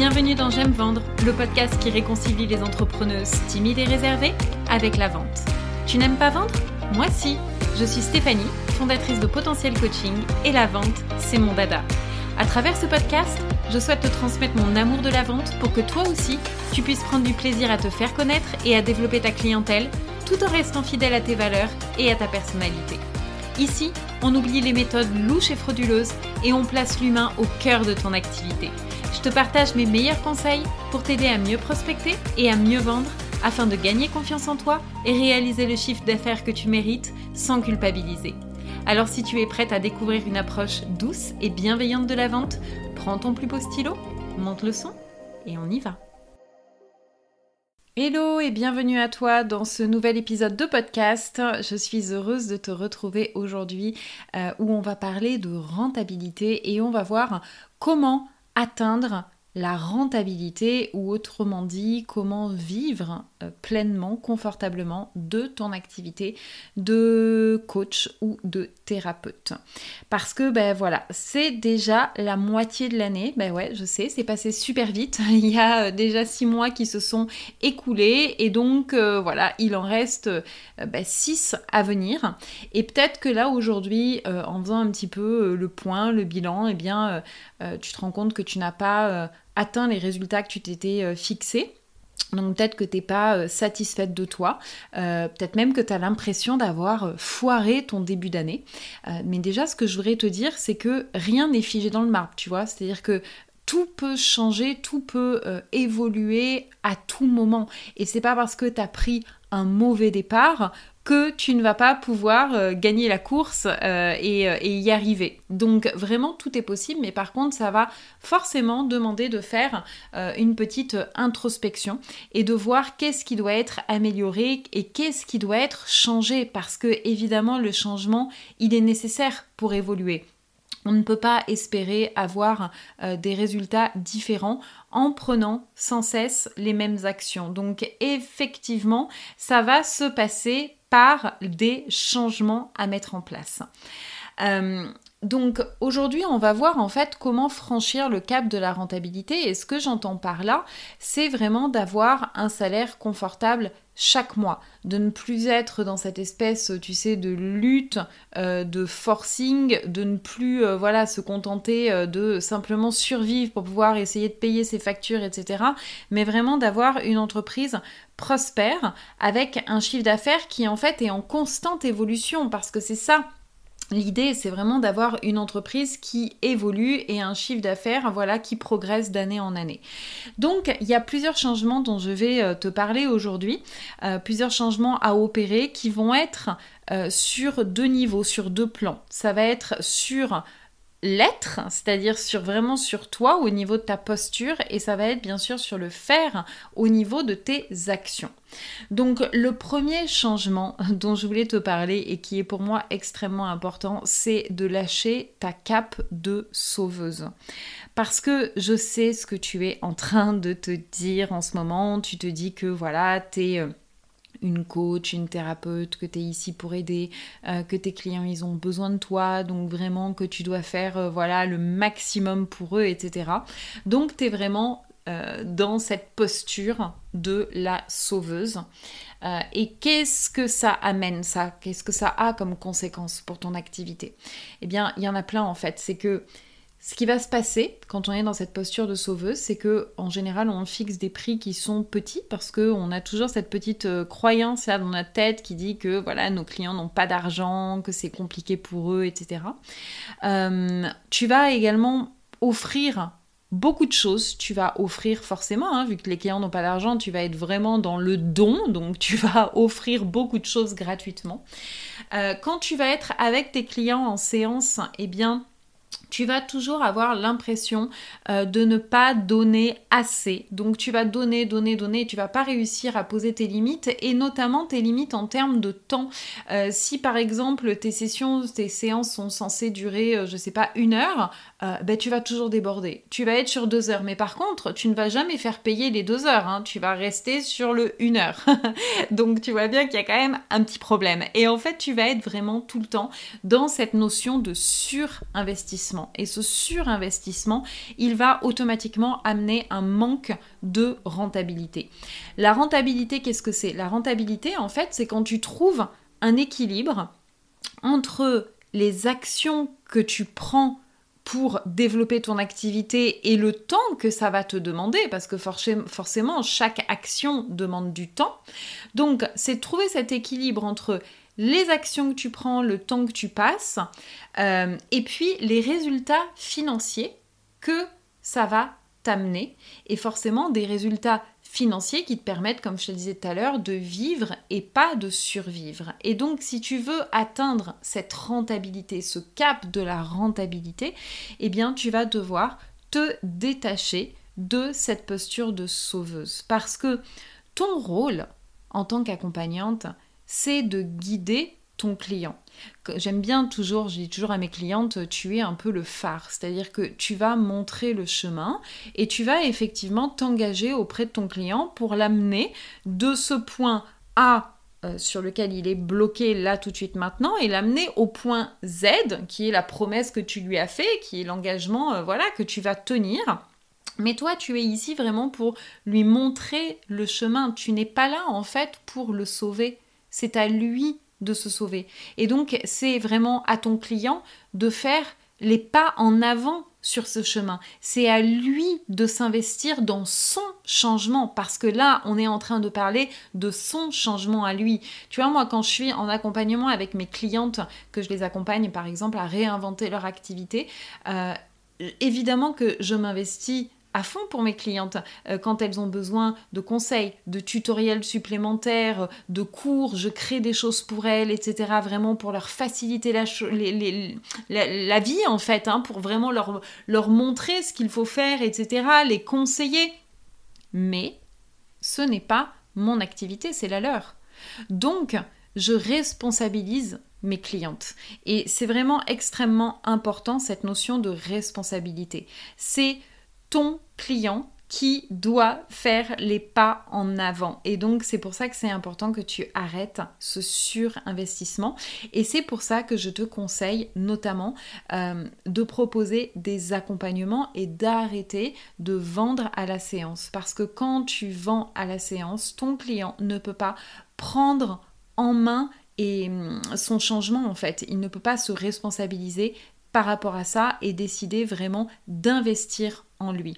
Bienvenue dans J'aime vendre, le podcast qui réconcilie les entrepreneuses timides et réservées avec la vente. Tu n'aimes pas vendre? Moi si. Je suis Stéphanie, fondatrice de Potentiel Coaching et la vente, c'est mon dada. À travers ce podcast, je souhaite te transmettre mon amour de la vente pour que toi aussi, tu puisses prendre du plaisir à te faire connaître et à développer ta clientèle tout en restant fidèle à tes valeurs et à ta personnalité. Ici, on oublie les méthodes louches et frauduleuses et on place l'humain au cœur de ton activité. Je te partage mes meilleurs conseils pour t'aider à mieux prospecter et à mieux vendre afin de gagner confiance en toi et réaliser le chiffre d'affaires que tu mérites sans culpabiliser. Alors si tu es prête à découvrir une approche douce et bienveillante de la vente, prends ton plus beau stylo, monte le son et on y va. Hello et bienvenue à toi dans ce nouvel épisode de podcast. Je suis heureuse de te retrouver aujourd'hui euh, où on va parler de rentabilité et on va voir comment atteindre la rentabilité ou autrement dit comment vivre euh, pleinement, confortablement de ton activité de coach ou de thérapeute. Parce que ben voilà, c'est déjà la moitié de l'année. Ben ouais, je sais, c'est passé super vite. Il y a euh, déjà six mois qui se sont écoulés et donc euh, voilà, il en reste ben, six à venir. Et peut-être que là aujourd'hui, en faisant un petit peu le point, le bilan, eh bien tu te rends compte que tu n'as pas atteint les résultats que tu t'étais euh, fixé. Donc peut-être que tu n'es pas euh, satisfaite de toi, euh, peut-être même que tu as l'impression d'avoir foiré ton début d'année. mais déjà, ce que je voudrais te dire, c'est que rien n'est figé dans le marbre, tu vois. C'est-à-dire que tout peut changer, tout peut évoluer à tout moment. Et c'est pas parce que tu as pris un mauvais départ que tu ne vas pas pouvoir euh, gagner la course euh, euh, et, y arriver. Donc vraiment tout est possible, mais par contre ça va forcément demander de faire une petite introspection et de voir qu'est-ce qui doit être amélioré et qu'est-ce qui doit être changé parce que évidemment le changement il est nécessaire pour évoluer. On ne peut pas espérer avoir des résultats différents en prenant sans cesse les mêmes actions. Donc effectivement, ça va se passer par des changements à mettre en place. Euh, donc aujourd'hui, on va voir en fait comment franchir le cap de la rentabilité. Et ce que j'entends par là, c'est vraiment d'avoir un salaire confortable chaque mois, de ne plus être dans cette espèce, tu sais, de lutte, euh, de forcing, de ne plus, euh, voilà, se contenter de simplement survivre pour pouvoir essayer de payer ses factures, etc. Mais vraiment d'avoir une entreprise prospère avec un chiffre d'affaires qui en fait est en constante évolution parce que c'est ça L'idée, c'est vraiment d'avoir une entreprise qui évolue et un chiffre d'affaires, voilà, qui progresse d'année en année. Donc, il y a plusieurs changements dont je vais euh, te parler aujourd'hui, euh, plusieurs changements à opérer qui vont être euh, sur deux niveaux, sur deux plans. Ça va être sur l'être, c'est-à-dire sur vraiment sur toi au niveau de ta posture et ça va être bien sûr sur le faire au niveau de tes actions. Donc le premier changement dont je voulais te parler et qui est pour moi extrêmement important, c'est de lâcher ta cape de sauveuse. Parce que je sais ce que tu es en train de te dire en ce moment, tu te dis que voilà, tu es euh, une coach, une thérapeute, que tu es ici pour aider, euh, que tes clients ils ont besoin de toi, donc vraiment que tu dois faire euh, voilà le maximum pour eux, etc. Donc tu es vraiment euh, dans cette posture de la sauveuse. et qu'est-ce que ça amène ça? Qu'est-ce que ça a comme conséquence pour ton activité? Eh bien, il y en a plein en fait. C'est que ce qui va se passer quand on est dans cette posture de sauveuse, c'est que en général on fixe des prix qui sont petits parce qu'on a toujours cette petite euh, croyance là dans notre tête qui dit que voilà nos clients n'ont pas d'argent, que c'est compliqué pour eux, etc. Euh, tu vas également offrir beaucoup de choses. Tu vas offrir forcément, hein, vu que les clients n'ont pas d'argent, tu vas être vraiment dans le don, donc tu vas offrir beaucoup de choses gratuitement. Euh, quand tu vas être avec tes clients en séance, eh bien tu vas toujours avoir l'impression euh, de ne pas donner assez. Donc tu vas donner, donner, donner, tu vas pas réussir à poser tes limites et notamment tes limites en termes de temps. Euh, si par exemple tes sessions, tes séances sont censées durer, euh, je sais pas, une heure, ben, tu vas toujours déborder. Tu vas être sur deux heures, mais par contre, tu ne vas jamais faire payer les deux heures. Hein. Tu vas rester sur le une heure. Donc tu vois bien qu'il y a quand même un petit problème. Et en fait, tu vas être vraiment tout le temps dans cette notion de surinvestissement. Et ce surinvestissement, il va automatiquement amener un manque de rentabilité. La rentabilité, qu'est-ce que c'est? La rentabilité, en fait, c'est quand tu trouves un équilibre entre les actions que tu prends pour développer ton activité et le temps que ça va te demander, parce que forcément, chaque action demande du temps. Donc, c'est trouver cet équilibre entre les actions que tu prends, le temps que tu passes, euh, et puis les résultats financiers que ça va t'amener, et forcément des résultats financiers qui te permettent, comme je te disais tout à l'heure, de vivre et pas de survivre. Et donc, si tu veux atteindre cette rentabilité, ce cap de la rentabilité, eh bien, tu vas devoir te détacher de cette posture de sauveuse. Parce que ton rôle en tant qu'accompagnante, c'est de guider ton client. J'aime bien toujours, je dis toujours à mes clientes, tu es un peu le phare, c'est-à-dire que tu vas montrer le chemin et tu vas effectivement t'engager auprès de ton client pour l'amener de ce point A euh, sur lequel il est bloqué là tout de suite maintenant et l'amener au point Z qui est la promesse que tu lui as fait, qui est l'engagement euh, voilà que tu vas tenir. Mais toi, tu es ici vraiment pour lui montrer le chemin. Tu n'es pas là en fait pour le sauver. C'est à lui de se sauver. Et donc, c'est vraiment à ton client de faire les pas en avant sur ce chemin. C'est à lui de s'investir dans son changement parce que là, on est en train de parler de son changement à lui. Tu vois, moi, quand je suis en accompagnement avec mes clientes, que je les accompagne par exemple à réinventer leur activité, euh, évidemment que je m'investis à fond pour mes clientes euh, quand elles ont besoin de conseils, de tutoriels supplémentaires, de cours, je crée des choses pour elles, etc. Vraiment pour leur faciliter la, la, vie en fait, hein, pour vraiment leur, leur montrer ce qu'il faut faire, etc. Les conseiller. Mais ce n'est pas mon activité, c'est la leur. Donc, je responsabilise mes clientes. Et c'est vraiment extrêmement important cette notion de responsabilité. C'est ton client qui doit faire les pas en avant. Et donc c'est pour ça que c'est important que tu arrêtes ce surinvestissement. Et c'est pour ça que je te conseille notamment euh, de proposer des accompagnements et d'arrêter de vendre à la séance. Parce que quand tu vends à la séance, ton client ne peut pas prendre en main et hum, son changement en fait. Il ne peut pas se responsabiliser par rapport à ça et décider vraiment d'investir lui.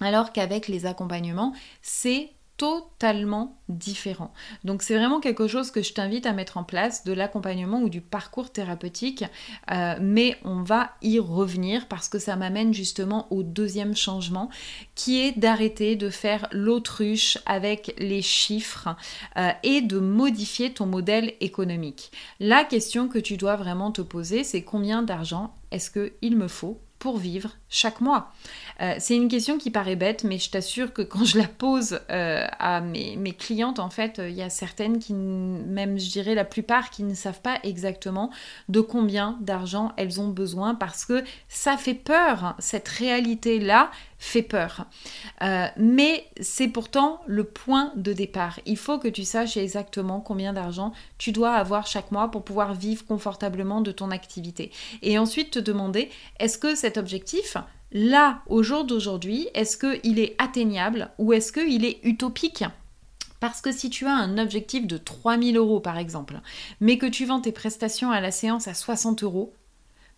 Alors qu'avec les accompagnements, c'est totalement différent. Donc c'est vraiment quelque chose que je t'invite à mettre en place, de l'accompagnement ou du parcours thérapeutique, euh, mais on va y revenir parce que ça m'amène justement au deuxième changement qui est d'arrêter de faire l'autruche avec les chiffres euh, et de modifier ton modèle économique. La question que tu dois vraiment te poser, c'est combien d'argent est-ce qu'il me faut pour vivre chaque mois? Euh, C'est une question qui paraît bête, mais je t'assure que quand je la pose euh, à mes, clientes, en fait, il y a certaines qui, même je dirais la plupart, qui ne savent pas exactement de combien d'argent elles ont besoin parce que ça fait peur, cette réalité-là fait peur. Euh, mais c'est pourtant le point de départ. Il faut que tu saches exactement combien d'argent tu dois avoir chaque mois pour pouvoir vivre confortablement de ton activité. Et ensuite te demander, est-ce que cet objectif, là, au jour d'aujourd'hui, est-ce qu'il est atteignable ou est-ce qu'il est utopique? Parce que si tu as un objectif de 3000 euros par exemple, mais que tu vends tes prestations à la séance à 60 euros,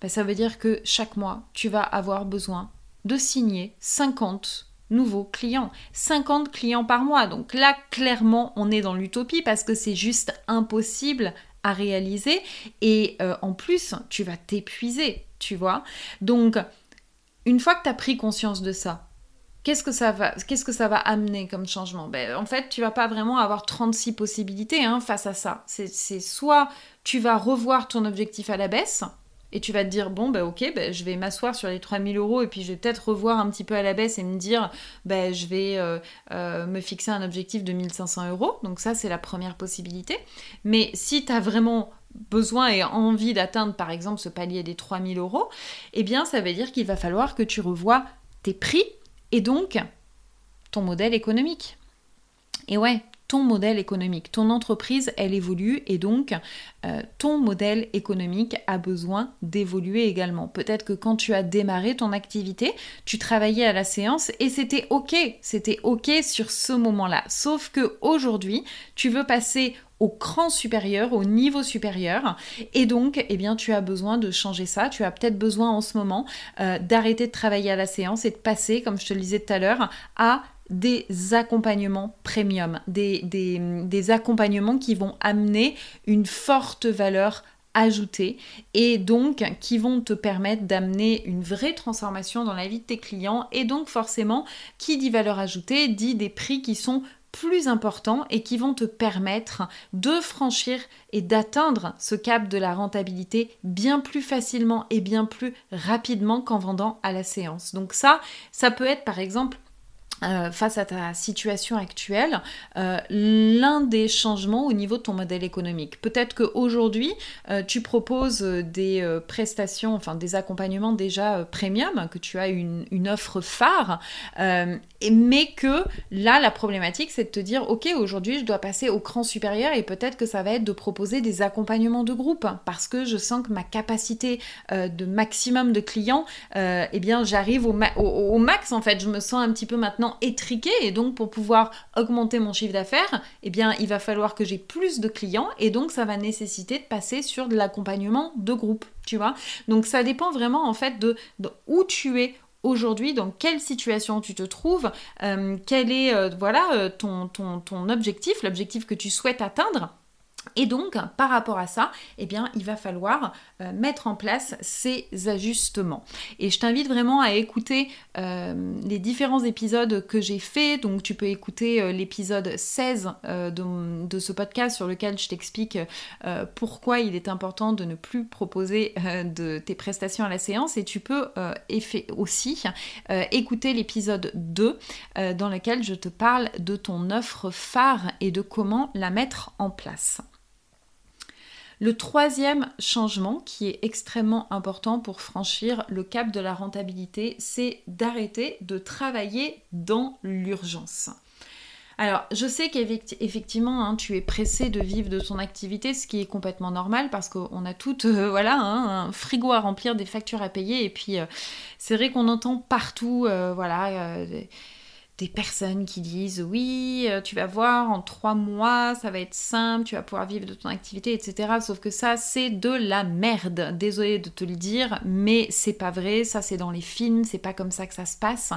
ben, ça veut dire que chaque mois, tu vas avoir besoin de signer 50 nouveaux clients. 50 clients par mois. Donc là, clairement, on est dans l'utopie parce que c'est juste impossible à réaliser. Et euh, en plus, tu vas t'épuiser, tu vois. Donc, une fois que tu as pris conscience de ça, qu'est-ce que ça va, amener comme changement? Ben, En fait, tu vas pas vraiment avoir 36 possibilités hein, face à ça. C'est soit tu vas revoir ton objectif à la baisse, et tu vas te dire bon bah ok bah, je vais m'asseoir sur les 3000 euros et puis je vais peut-être revoir un petit peu à la baisse et me dire bah, je vais euh, euh, me fixer un objectif de 1500 euros. Donc ça c'est la première possibilité. Mais si tu as vraiment besoin et envie d'atteindre par exemple ce palier des 3000 euros eh bien ça veut dire qu'il va falloir que tu revoies tes prix et donc ton modèle économique. Et ouais ton modèle économique. Ton entreprise, elle évolue et donc euh, ton modèle économique a besoin d'évoluer également. Peut-être que quand tu as démarré ton activité, tu travaillais à la séance et c'était ok, c'était ok sur ce moment-là. Sauf que aujourd'hui, tu veux passer au cran supérieur, au niveau supérieur. Et donc, eh bien, tu as besoin de changer ça. Tu as peut-être besoin en ce moment euh, d'arrêter de travailler à la séance et de passer, comme je te le disais tout à l'heure, à des accompagnements premium, des, accompagnements qui vont amener une forte valeur ajoutée et donc qui vont te permettre d'amener une vraie transformation dans la vie de tes clients et donc forcément qui dit valeur ajoutée dit des prix qui sont plus importants et qui vont te permettre de franchir et d'atteindre ce cap de la rentabilité bien plus facilement et bien plus rapidement qu'en vendant à la séance. Donc ça, ça peut être par exemple euh, face à ta situation actuelle, euh, l'un des changements au niveau de ton modèle économique. Peut-être qu'aujourd'hui, euh, tu proposes des prestations, enfin des accompagnements déjà premium, que tu as une offre phare, mais que là, la problématique, c'est de te dire, ok, aujourd'hui, je dois passer au cran supérieur et peut-être que ça va être de proposer des accompagnements de groupe, parce que je sens que ma capacité de maximum de clients, eh bien, j'arrive au, max, en fait, je me sens un petit peu maintenant étriqué et donc pour pouvoir augmenter mon chiffre d'affaires, eh bien il va falloir que j'ai plus de clients et donc ça va nécessiter de passer sur de l'accompagnement de groupe, tu vois. Donc ça dépend vraiment en fait de, où tu es aujourd'hui, dans quelle situation tu te trouves, euh, quel est euh, voilà euh, ton, ton, ton objectif, l'objectif que tu souhaites atteindre. Et donc, par rapport à ça, eh bien, il va falloir euh, mettre en place ces ajustements. Et je t'invite vraiment à écouter euh, les différents épisodes que j'ai faits. Donc, tu peux écouter euh, l'épisode 16 de, de, ce podcast sur lequel je t'explique pourquoi il est important de ne plus proposer de tes prestations à la séance. Et tu peux aussi écouter l'épisode 2 dans lequel je te parle de ton offre phare et de comment la mettre en place. Le troisième changement qui est extrêmement important pour franchir le cap de la rentabilité, c'est d'arrêter de travailler dans l'urgence. Alors, je sais qu'effectivement, hein, tu es pressé de vivre de ton activité, ce qui est complètement normal parce qu'on a tout, euh, voilà, hein, un frigo à remplir, des factures à payer, et puis euh, c'est vrai qu'on entend partout, euh, voilà des personnes qui disent oui, euh, tu vas voir, en trois mois, ça va être simple, tu vas pouvoir vivre de ton activité, etc. Sauf que ça, c'est de la merde. Désolée de te le dire, mais c'est pas vrai. Ça, c'est dans les films, c'est pas comme ça que ça se passe.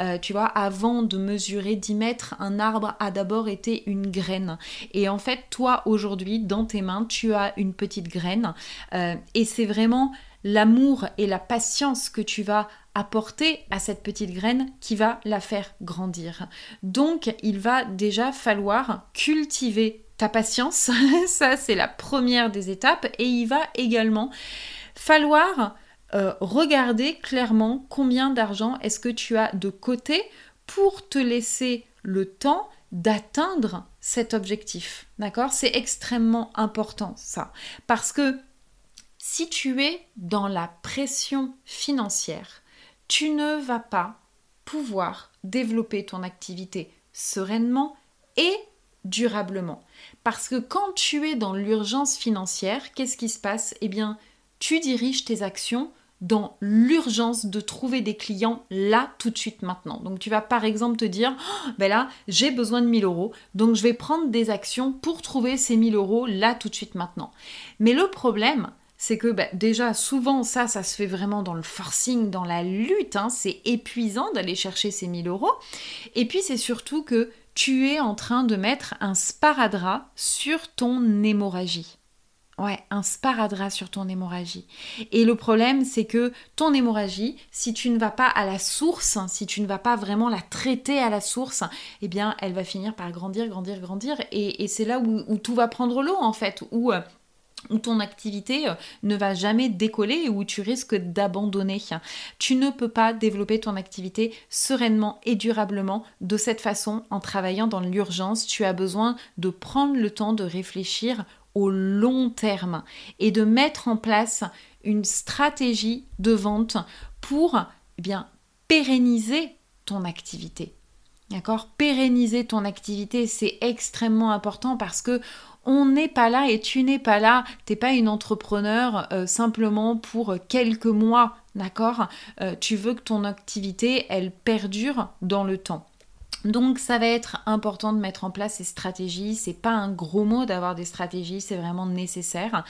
Euh, tu vois, avant de mesurer 10 mètres, un arbre a d'abord été une graine. Et en fait, toi, aujourd'hui, dans tes mains, tu as une petite graine. Euh, et c'est vraiment l'amour et la patience que tu vas apporter à cette petite graine qui va la faire grandir. Donc, il va déjà falloir cultiver ta patience. Ça, c'est la première des étapes. Et il va également falloir euh, regarder clairement combien d'argent est-ce que tu as de côté pour te laisser le temps d'atteindre cet objectif. D'accord? C'est extrêmement important ça. Parce que si tu es dans la pression financière, tu ne vas pas pouvoir développer ton activité sereinement et durablement. Parce que quand tu es dans l'urgence financière, qu'est-ce qui se passe? Eh bien, tu diriges tes actions dans l'urgence de trouver des clients là tout de suite maintenant. Donc tu vas par exemple te dire, oh, ben là j'ai besoin de 1000 euros, donc je vais prendre des actions pour trouver ces 1000 euros là tout de suite maintenant. Mais le problème, c'est que bah, déjà souvent ça, ça se fait vraiment dans le forcing, dans la lutte, hein. c'est épuisant d'aller chercher ces 1000 euros. Et puis c'est surtout que tu es en train de mettre un sparadrap sur ton hémorragie. Ouais, un sparadrap sur ton hémorragie. Et le problème, c'est que ton hémorragie, si tu ne vas pas à la source, si tu ne vas pas vraiment la traiter à la source, eh bien, elle va finir par grandir, grandir, grandir. Et, c'est là où, où, tout va prendre l'eau, en fait, où euh, où ton activité euh, ne va jamais décoller et où tu risques d'abandonner. Tu ne peux pas développer ton activité sereinement et durablement de cette façon en travaillant dans l'urgence. Tu as besoin de prendre le temps de réfléchir au long terme et de mettre en place une stratégie de vente pour eh bien pérenniser ton activité. D'accord? Pérenniser ton activité, c'est extrêmement important parce que on n'est pas là et tu n'es pas là. T'es pas une entrepreneur euh, simplement pour quelques mois, d'accord? Euh, Tu veux que ton activité, elle perdure dans le temps. Donc ça va être important de mettre en place ces stratégies. C'est pas un gros mot d'avoir des stratégies, c'est vraiment nécessaire.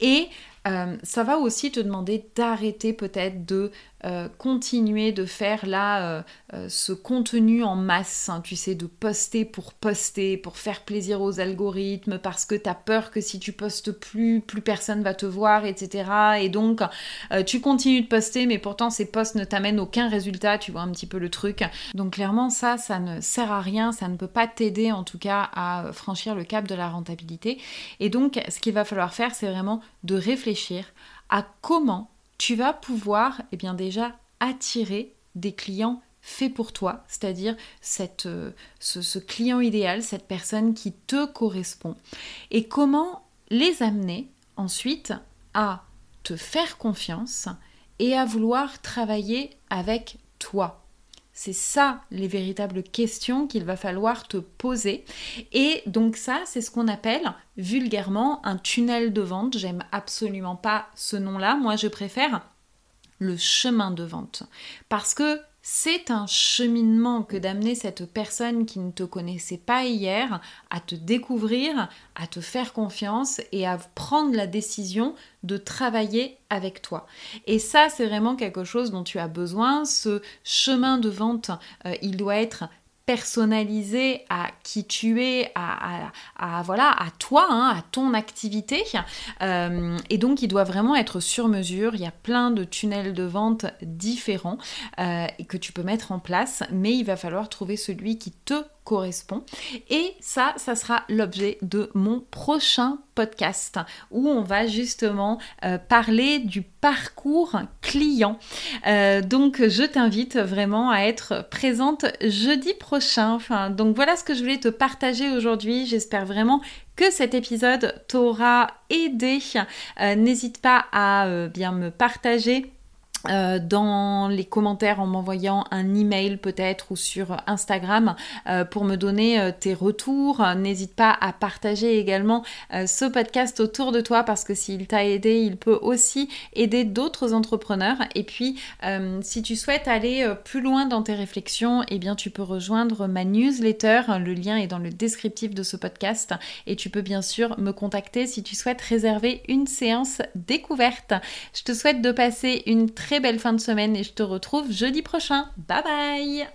Et euh, ça va aussi te demander d'arrêter peut-être de euh, continuer de faire là euh, ce contenu en masse, hein, tu sais, de poster pour poster, pour faire plaisir aux algorithmes, parce que tu as peur que si tu postes plus, plus personne va te voir, etc. Et donc, tu continues de poster, mais pourtant ces posts ne t'amènent aucun résultat, tu vois un petit peu le truc. Donc clairement, ça, ça ne sert à rien, ça ne peut pas t'aider en tout cas à franchir le cap de la rentabilité. Et donc, ce qu'il va falloir faire, c'est vraiment de réfléchir à comment tu vas pouvoir, eh bien déjà, attirer des clients faits pour toi, c'est-à-dire euh, ce, ce client idéal, cette personne qui te correspond, et comment les amener ensuite à te faire confiance et à vouloir travailler avec toi. C'est ça les véritables questions qu'il va falloir te poser. Et donc ça, c'est ce qu'on appelle vulgairement un tunnel de vente. J'aime absolument pas ce nom-là. Moi, je préfère le chemin de vente. Parce que c'est un cheminement que d'amener cette personne qui ne te connaissait pas hier à te découvrir, à te faire confiance et à prendre la décision de travailler avec toi. Et ça, c'est vraiment quelque chose dont tu as besoin. Ce chemin de vente, euh, il doit être personnalisé à qui tu es, à, voilà, à toi, hein, à ton activité. Euh, et donc, il doit vraiment être sur mesure. Il y a plein de tunnels de vente différents euh, que tu peux mettre en place, mais il va falloir trouver celui qui te correspond. Et ça, ça sera l'objet de mon prochain podcast où on va justement euh, parler du parcours client. Euh, donc je t'invite vraiment à être présente jeudi prochain. Enfin, donc voilà ce que je voulais te partager aujourd'hui. J'espère vraiment que cet épisode t'aura aidé. Euh, n'hésite pas à bien me partager euh, dans les commentaires en m'envoyant un email peut-être ou sur Instagram euh, pour me donner euh, tes retours. N'hésite pas à partager également ce podcast autour de toi parce que s'il t'a aidé, il peut aussi aider d'autres entrepreneurs. Et puis, si tu souhaites aller plus loin dans tes réflexions, eh bien, tu peux rejoindre ma newsletter. Le lien est dans le descriptif de ce podcast et tu peux bien sûr me contacter si tu souhaites réserver une séance découverte. Je te souhaite de passer une très belle fin de semaine et je te retrouve jeudi prochain. Bye bye